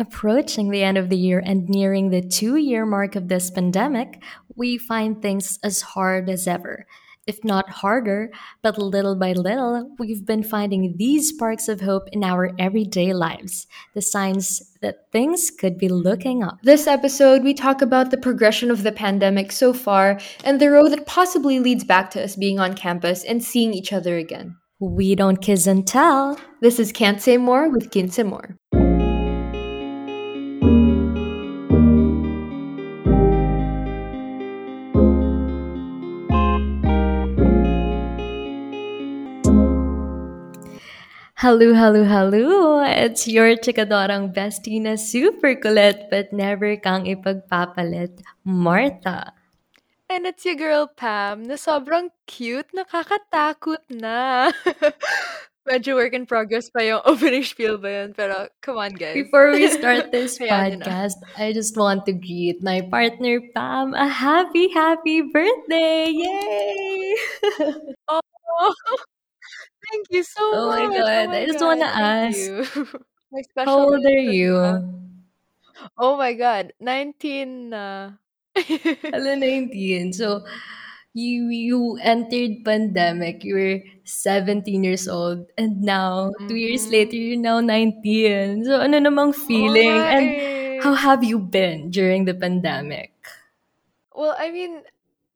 Approaching the end of the year and nearing the two year mark of this pandemic, we find things as hard as ever. If not harder, but little by little, we've been finding these sparks of hope in our everyday lives, the signs that things could be looking up. This episode, we talk about the progression of the pandemic so far and the road that possibly leads back to us being on campus and seeing each other again. We don't kiss and tell. This is Can't Say More with Kinse More. Hello, hello, hello! It's your chikadorang bestie na super kulit but never kang ipagpapalit, Martha. And it's your girl Pam na sobrang cute, nakakatakot na. Medyo work in progress pa yung opening spiel ba yun? Pero come on guys. Before we start this niyo na. podcast, I just want to greet my partner Pam a happy, happy birthday! Yay! Oh, thank you so much. Oh my. God, Oh my I just wanna ask, you. My How old are you? Oh my God. 19 na. Hello, 19. So, you you entered pandemic, you were 17 years old, and now, two years Mhm. later, you're now 19. So, ano namang feeling? nga And how have you been during the pandemic? Well, I mean,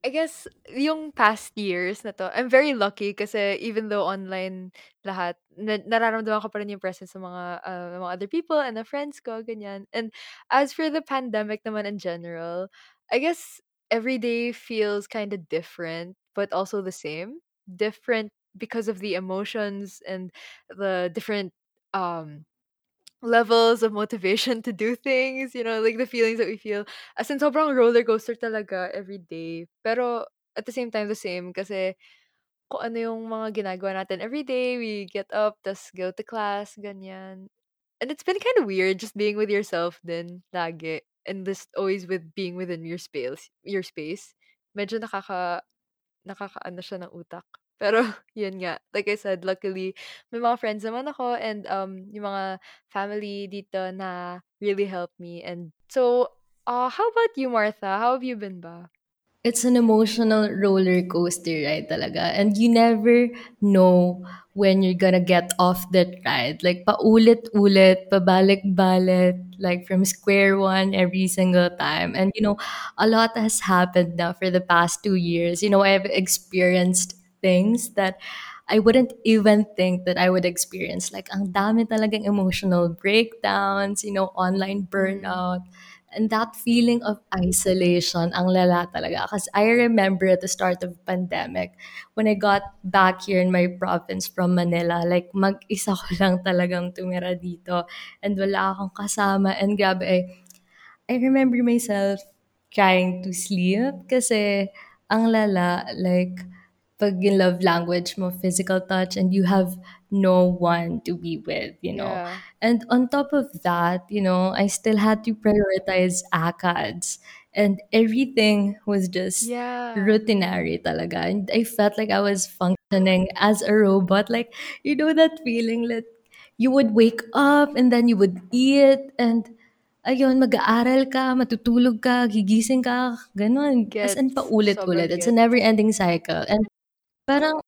I guess yung past years na to, I'm very lucky kasi even though online lahat, na nararamdaman ko pa rin yung presence ng mga, ng mga other people and the friends ko, ganyan. And as for the pandemic naman in general, I guess every day feels kind of different, but also the same. Different because of the emotions and the different um levels of motivation to do things, you know, like the feelings that we feel. As in, sobrang roller coaster talaga every day. Pero at the same time, the same. Kasi kung ano yung mga ginagawa natin every day, we get up, tas go to class, ganyan. And it's been kind of weird just being with yourself then, lagi. And just always with being within your space. Your space. Medyo nakaka nakakaano siya ng utak. Pero, yun nga, like I said, luckily, may mga friends naman ako and um, yung mga family dito na really helped me. And so, uh, how about you, Martha? How have you been ba? It's an emotional roller coaster ride talaga. And you never know when you're gonna get off that ride. Like, paulit-ulit, pabalik-balik, like from square one every single time. And, you know, a lot has happened now for the past two years. You know, I've experienced things that I wouldn't even think that I would experience. Like, ang dami talagang emotional breakdowns, you know, online Mm. burnout. And that feeling of isolation, ang lala talaga. Because I remember at the start of pandemic, when I got back here in my province from Manila, like mag-isa ko lang talagang tumira dito. And wala akong kasama. And grabe, I, I remember myself trying to sleep kasi ang lala, like, pag yung love language mo, physical touch, and you have no one to be with, you know. Yeah. And on top of that, you know, I still had to prioritize ACADS. And everything was just Yeah. routinary talaga. And I felt like I was functioning as a robot. Like, you know that feeling that you would wake up and then you would eat and ayun, mag-aaral ka, matutulog ka, gigising ka, ganun. As in, Gets. paulit-ulit. It's a never-ending cycle. And parang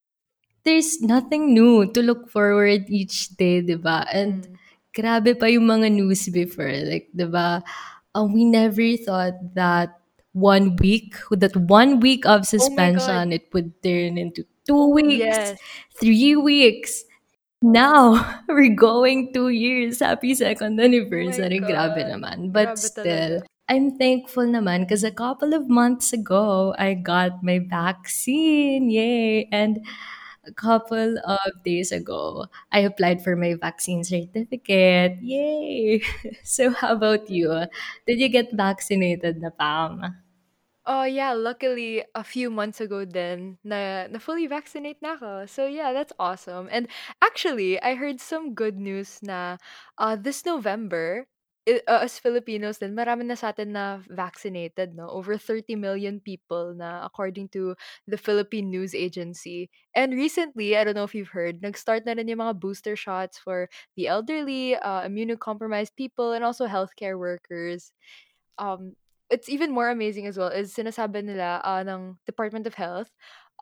there's nothing new to look forward each day, di ba? And Mm. grabe pa yung mga news before. Like, di ba? Um, we never thought that one week, that one week of Oh suspension, it would turn into two weeks, Yes. three weeks. Now, we're going two years. Happy second Oh anniversary. Grabe God. naman. But Grabe still, talaga. I'm thankful naman because a couple of months ago, I got my vaccine. Yay! And a couple of days ago, I applied for my vaccine certificate. Yay! So, how about you? Did you get vaccinated na, Pam? Oh yeah, luckily a few months ago then na, na fully vaccinate na ako. So yeah, that's awesome. And actually, I heard some good news na uh, this November, uh, as Filipinos din, marami na sa atin na vaccinated, no? Over 30 million people na according to the Philippine News Agency. And recently, I don't know if you've heard, nag-start na rin yung mga booster shots for the elderly, uh, immunocompromised people, and also healthcare workers. Um, it's even more amazing as well is sinasabi nila uh, ng Department of Health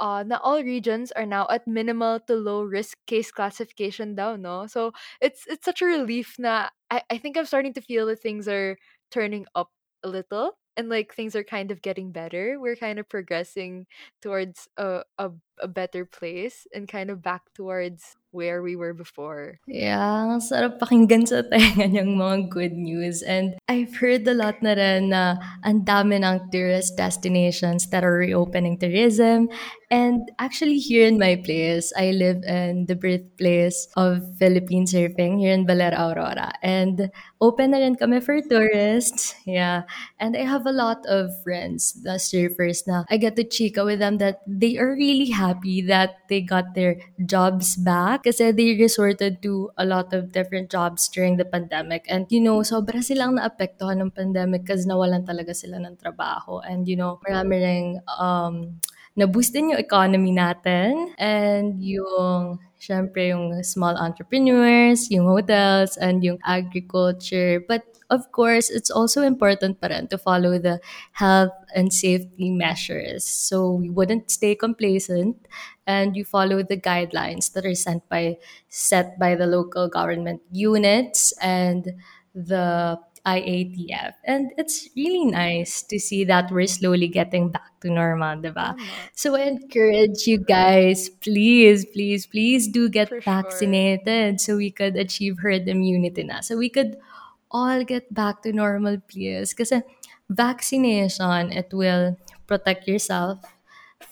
uh, na all regions are now at minimal to low risk case classification daw, no? So it's it's such a relief na I, I think I'm starting to feel that things are turning up a little and like things are kind of getting better. We're kind of progressing towards a, a, a better place and kind of back towards where we were before. Yeah, sarap pakinggan sa tenga mga good news. And I've heard a lot na rin na ang dami ng tourist destinations that are reopening tourism. And actually here in my place, I live in the birthplace of Philippine surfing here in Baler, Aurora. And open na rin kami for tourists. Yeah. And I have a lot of friends, the surfers na I get to chika with them that they are really happy that they got their jobs back kasi they resorted to a lot of different jobs during the pandemic. And you know, sobra silang naapektuhan ng pandemic kasi nawalan talaga sila ng trabaho. And you know, marami ring um, na-boost din yung economy natin and yung syempre yung small entrepreneurs, yung hotels, and yung agriculture. But of course, it's also important pa rin to follow the health and safety measures. So we wouldn't stay complacent and you follow the guidelines that are sent by set by the local government units and the IATF. And it's really nice to see that we're slowly getting back to normal, diba? Tama. Mm. So I encourage you guys, please, please, please do get For sure. vaccinated so we could achieve herd immunity na. So we could all get back to normal, please. Because vaccination, it will protect yourself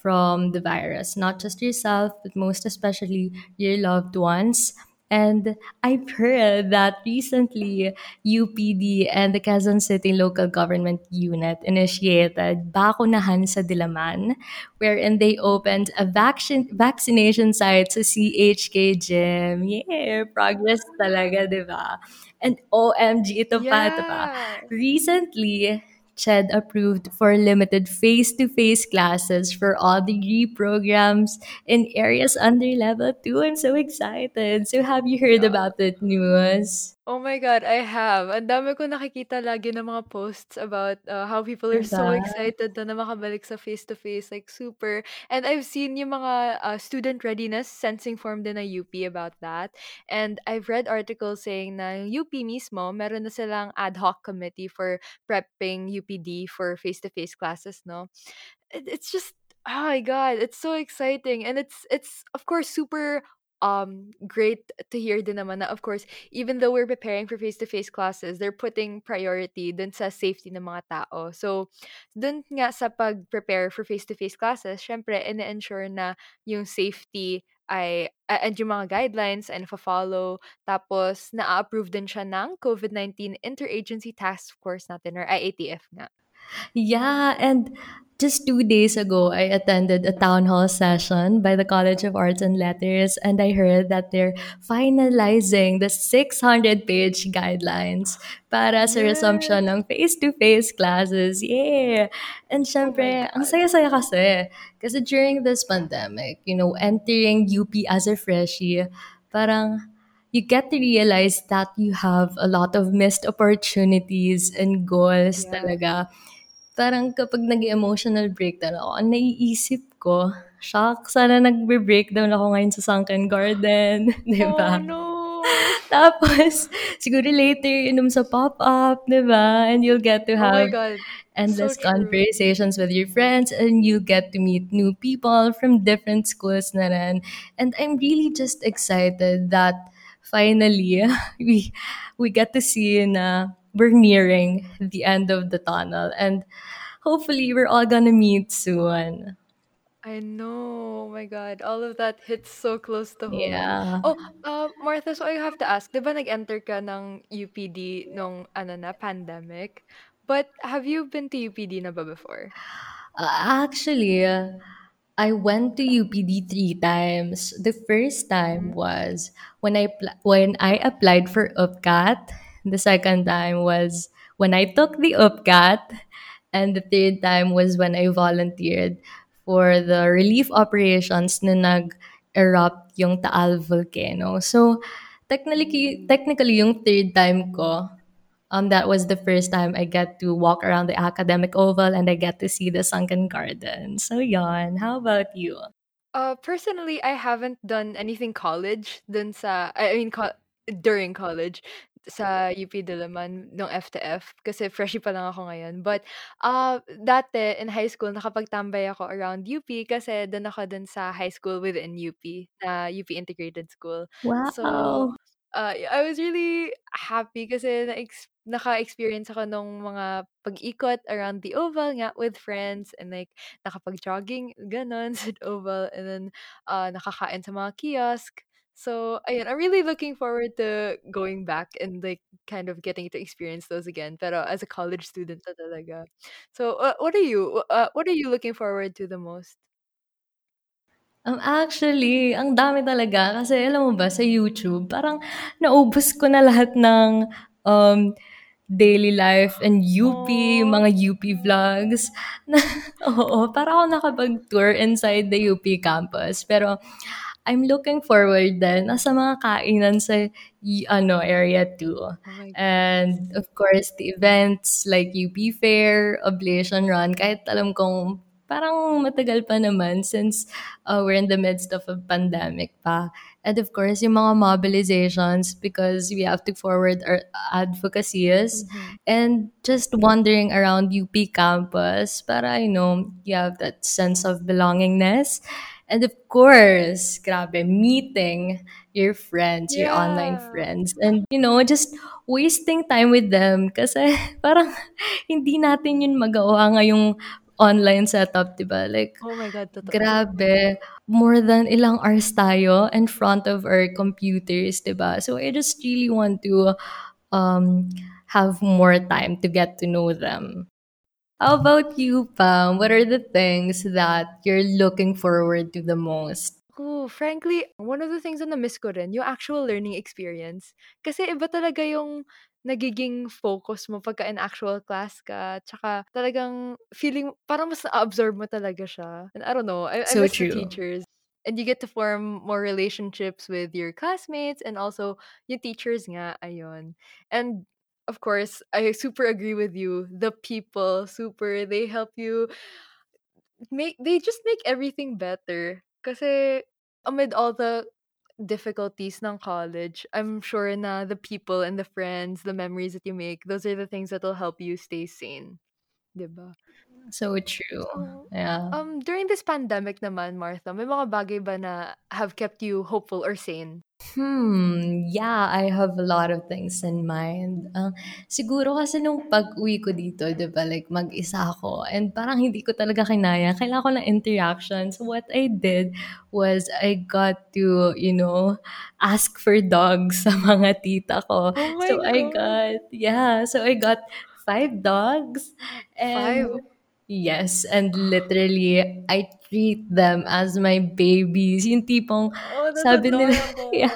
from the virus, not just yourself, but most especially your loved ones. And I've heard that recently UPD and the Quezon City Local Government Unit initiated Bakunahan sa Diliman, wherein they opened a vaccine vaccination site sa CHK Gym. Yeah, progress talaga, di ba? And OMG, ito pa, ito pa. Recently, CHED approved for limited face-to-face classes for all degree programs in areas under level 2. I'm so excited. So have you heard Yeah. about that news? Oh my God, I have. Ang dami ko nakikita lagi ng mga posts about uh, how people are so Diba? excited na, na makabalik sa face-to-face, like super. And I've seen yung mga uh, student readiness sensing form din ng UP about that. And I've read articles saying na yung UP mismo, meron na silang ad hoc committee for prepping UPD for face-to-face classes, no? It, it's just, oh my God, it's so exciting. And it's, it's of course, super um great to hear din naman na of course even though we're preparing for face-to-face classes they're putting priority dun sa safety ng mga tao. So dun nga sa pag-prepare for face-to-face classes syempre ine-ensure na yung safety ay a- and yung mga guidelines ay follow tapos na-approve din siya ng COVID-19 Interagency Task Force natin or IATF nga Yeah, and just two days ago, I attended a town hall session by the College of Arts and Letters, and I heard that they're finalizing the 600 page guidelines para sa resumption ng face-to-face classes. Yeah! And oh syempre, ang God. saya-saya kasi. Kasi during this pandemic, you know, entering UP as a freshie, parang you get to realize that you have a lot of missed opportunities and goals Yeah. talaga. Parang kapag nag-emotional breakdown ako, ang naiisip ko, shock, sana nagbe-breakdown ako ngayon sa sunken garden, di oh ba? no Tapos, siguro later, inom sa pop-up, di ba? And you'll get to oh my have god endless so conversations with your friends and you get to meet new people from different schools na rin. And I'm really just excited that finally we we get to see na we're nearing the end of the tunnel and hopefully we're all gonna meet soon. I know. Oh my God. All of that hits so close to home. Yeah. Oh, uh, Martha, so I have to ask, di ba nag-enter ka ng UPD nung ano na, pandemic? But have you been to UPD na ba before? Uh, actually, uh, I went to UPD three times. The first time was when I pl- when I applied for UPCAT. The second time was when I took the UPCAT. And the third time was when I volunteered for the relief operations na nag-erupt yung Taal volcano. So, technically, technically yung third time ko, um, that was the first time I get to walk around the academic oval and I get to see the sunken garden. So, yon. How about you? Uh, personally, I haven't done anything college dun sa, I mean, co- during college sa UP Diliman nung F to F kasi freshie pa lang ako ngayon. But uh, dati in high school, nakapagtambay ako around UP kasi doon ako dun sa high school within UP, na UP Integrated School. So, Wow. Uh, I was really happy kasi na naka-experience ako nung mga pag-ikot around the oval nga with friends and like nakapag-jogging ganon sa oval and then uh, nakakain sa mga kiosk. So, ayun, I'm really looking forward to going back and like kind of getting to experience those again. Pero as a college student talaga. So, uh, what are you? Uh, what are you looking forward to the most? Um, actually, ang dami talaga kasi alam mo ba sa YouTube, parang naubos ko na lahat ng um, daily life and UP, Oh. mga UP vlogs. Na, oo, para ako nakapag-tour inside the UP campus. Pero I'm looking forward din nasa mga kainan sa ano area too. Oh my And of course, the events like UP Fair, Oblation Run, kahit alam kong parang matagal pa naman since uh, we're in the midst of a pandemic pa. And of course, yung mga mobilizations because we have to forward our advocacies Mhm. and just wandering around UP campus para, you know, you have that sense of belongingness. And of course, grabe, meeting your friends, your online Yeah. friends. And, you know, just wasting time with them kasi parang hindi natin yun magawa ngayong online setup, di ba? Like, Oh my God, totoo. grabe, more than ilang hours tayo in front of our computers, di ba? So, I just really want to um, have more time to get to know them. How about you, Pam? What are the things that you're looking forward to the most? Ooh, frankly, one of the things na na-miss ko rin, yung actual learning experience. Kasi iba talaga yung nagiging focus mo pagka in actual class ka. Tsaka talagang feeling, parang mas na-absorb mo talaga siya. And I don't know, I, I So miss the true. teachers. And you get to form more relationships with your classmates and also yung teachers nga, ayun. And of course, I super agree with you. The people, super, they help you make they just make everything better. Kasi amid all the difficulties ng college, I'm sure na the people and the friends, the memories that you make, those are the things that will help you stay sane. ba? So true. So, Yeah. um, during this pandemic naman, Martha, may mga bagay ba na have kept you hopeful or sane? Hmm, yeah, I have a lot of things in mind. Uh, siguro kasi nung pag-uwi ko dito, di ba, like mag-isa ako and parang hindi ko talaga kinaya. Kailangan ko ng interaction. So what I did was I got to, you know, ask for dogs sa mga tita ko. Oh my So I God. got, yeah, so I got five dogs and Five? Yes, and literally I treat them as my babies. Yung tipong Oh, that's sabi nila, yeah,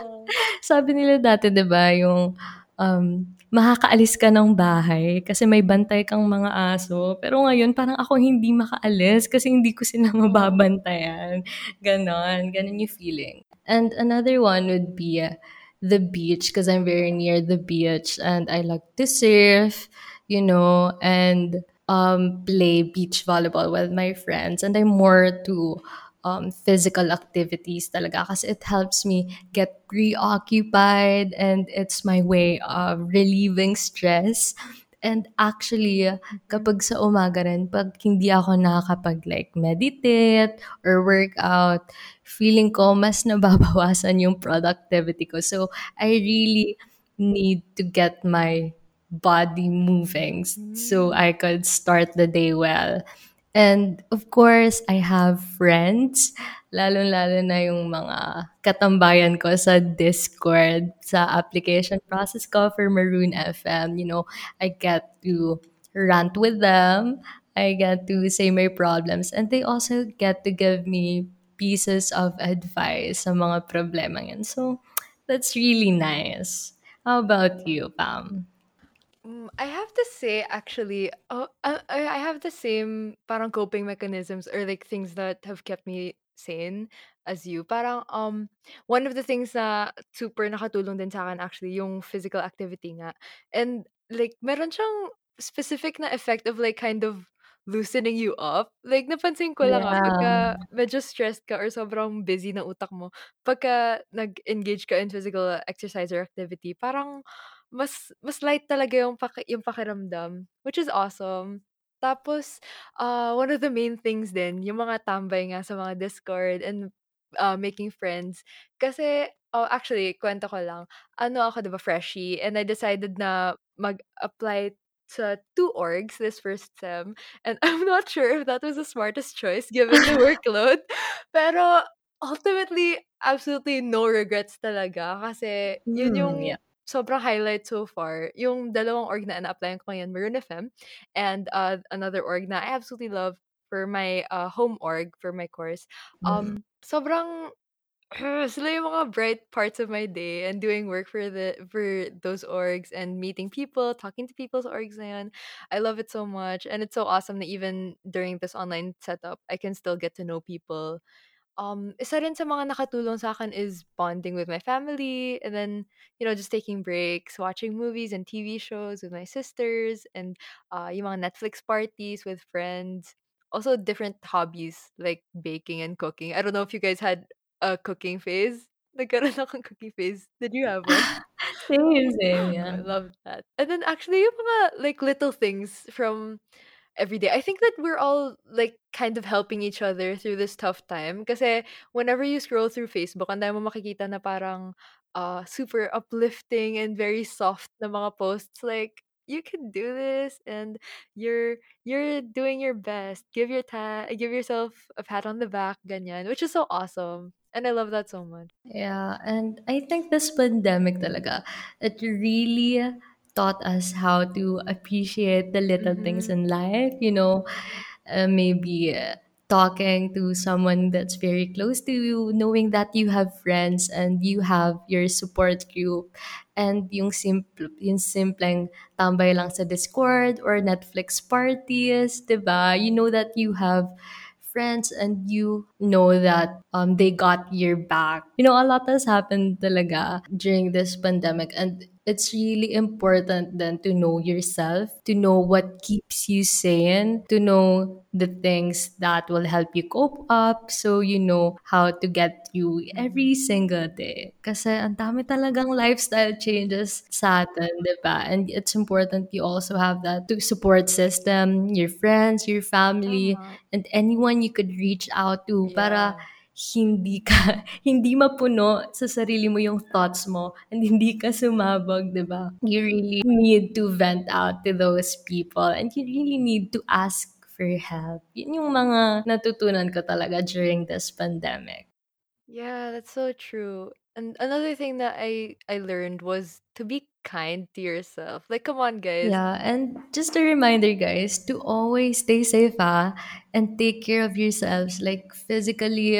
sabi nila dati, 'di ba, yung um, makakaalis ka ng bahay kasi may bantay kang mga aso. Pero ngayon, parang ako hindi makaalis kasi hindi ko sila Oh. mababantayan. Ganon. Ganon yung feeling. And another one would be uh, the beach because I'm very near the beach and I like to surf, you know, and um, play beach volleyball with my friends. And I'm more to um, physical activities talaga kasi it helps me get preoccupied and it's my way of relieving stress. And actually, kapag sa umaga rin, pag hindi ako nakakapag like meditate or workout, feeling ko mas nababawasan yung productivity ko. So, I really need to get my body moving so mm. I could start the day well. And of course, I have friends, lalo-lalo na yung mga katambayan ko sa Discord, sa application process ko for Maroon FM. You know, I get to rant with them, I get to say my problems, and they also get to give me pieces of advice sa mga problema yan. So, that's really nice. How about you, Pam? Mm, I have to say, actually, oh, I, I I have the same parang coping mechanisms or like things that have kept me sane as you. Parang um one of the things na super nakatulong din sa akin actually yung physical activity nga. And like meron siyang specific na effect of like kind of loosening you up. Like napansin ko lang ah, Yeah. pagka medyo stressed ka or sobrang busy ng utak mo, pagka nag-engage ka in physical exercise or activity, parang mas mas light talaga yung paki yung pakiramdam, which is awesome. Tapos, ah, one of the main things din, yung mga tambay nga sa mga Discord and, ah, making friends. Kasi oh, actually kuwento ko lang, ano ako 'di ba freshie and I decided na mag-apply sa 2 orgs this first sem and I'm not sure if that was the smartest choice given the workload. Pero ultimately, absolutely no regrets talaga kasi yun yung yeah. Sobrang highlight so far. Yung dalawang org na ina-applyan ko ngayon, Maroon FM and, uh, another org na I absolutely love for my, uh, home org for my course. Mm. Um, sobrang sila yung mga bright parts of my day and doing work for the for those orgs and meeting people, talking to people's orgs na yun. I love it so much and it's so awesome that even during this online setup, I can still get to know people. Um, isa rin sa mga nakatulong sa akin is bonding with my family and then, you know, just taking breaks, watching movies and TV shows with my sisters and, uh, yung mga Netflix parties with friends. Also different hobbies like baking and cooking. I don't know if you guys had a cooking phase? Nagkaroon akong cooking phase. Did you have one? Same, same, yeah. I love that. And then actually yung mga like little things from every day. I think that we're all like kind of helping each other through this tough time. Because whenever you scroll through Facebook, ang mo makikita na parang uh, super uplifting and very soft na mga posts like you can do this and you're you're doing your best. Give your ta- give yourself a pat on the back, ganyan, which is so awesome. And I love that so much. Yeah, and I think this pandemic talaga, it really taught us how to appreciate the little things Mm-hmm. in life, you know, uh, maybe uh, talking to someone that's very close to you, knowing that you have friends and you have your support group, and yung simple, yung simpleng tambay lang sa Discord or Netflix parties, 'di ba? You know that you have friends and you know that um they got your back. You know, a lot has happened talaga during this pandemic and it's really important then to know yourself, to know what keeps you sane, to know the things that will help you cope up so you know how to get through every single day. Kasi ang dami talagang lifestyle changes sa atin, di ba? And it's important you also have that to support system, your friends, your family, Tama. and anyone you could reach out to para Yeah. Hindi ka hindi mapuno sa sarili mo yung thoughts mo and hindi ka sumabog, 'di ba? You really need to vent out to those people and you really need to ask for help. Yun yung mga natutunan ko talaga during this pandemic. Yeah, that's so true. And another thing that I I learned was to be kind to yourself. Like, come on, guys. Yeah, and just a reminder, guys, to always stay safe, ah, and take care of yourselves, like physically,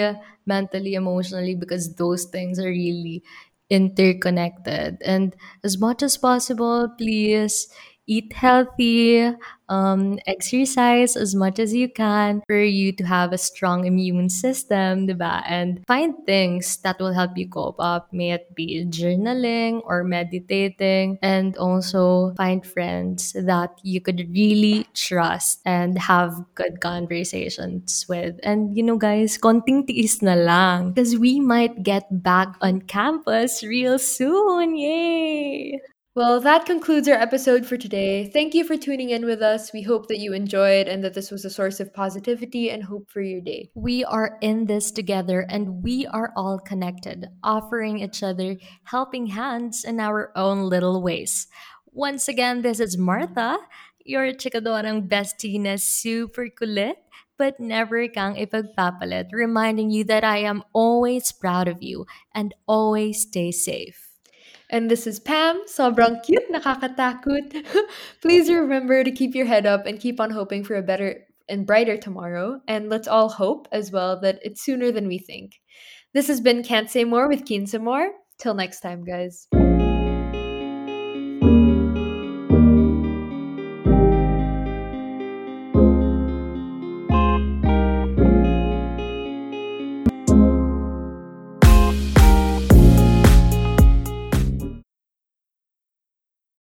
mentally, emotionally, because those things are really interconnected. And as much as possible, please eat healthy, um, exercise as much as you can for you to have a strong immune system, diba? And find things that will help you cope up, may it be journaling or meditating, and also find friends that you could really trust and have good conversations with. And you know, guys, konting tiis na lang because we might get back on campus real soon. Yay! Well, that concludes our episode for today. Thank you for tuning in with us. We hope that you enjoyed and that this was a source of positivity and hope for your day. We are in this together and we are all connected, offering each other helping hands in our own little ways. Once again, this is Martha, your chikadorang bestie na super kulit, but never kang ipagpapalit, reminding you that I am always proud of you and always stay safe. And this is Pam, sobrang cute, nakakatakot. Please remember to keep your head up and keep on hoping for a better and brighter tomorrow. And let's all hope as well that it's sooner than we think. This has been Can't Say More with Keen Some More. Till next time, guys.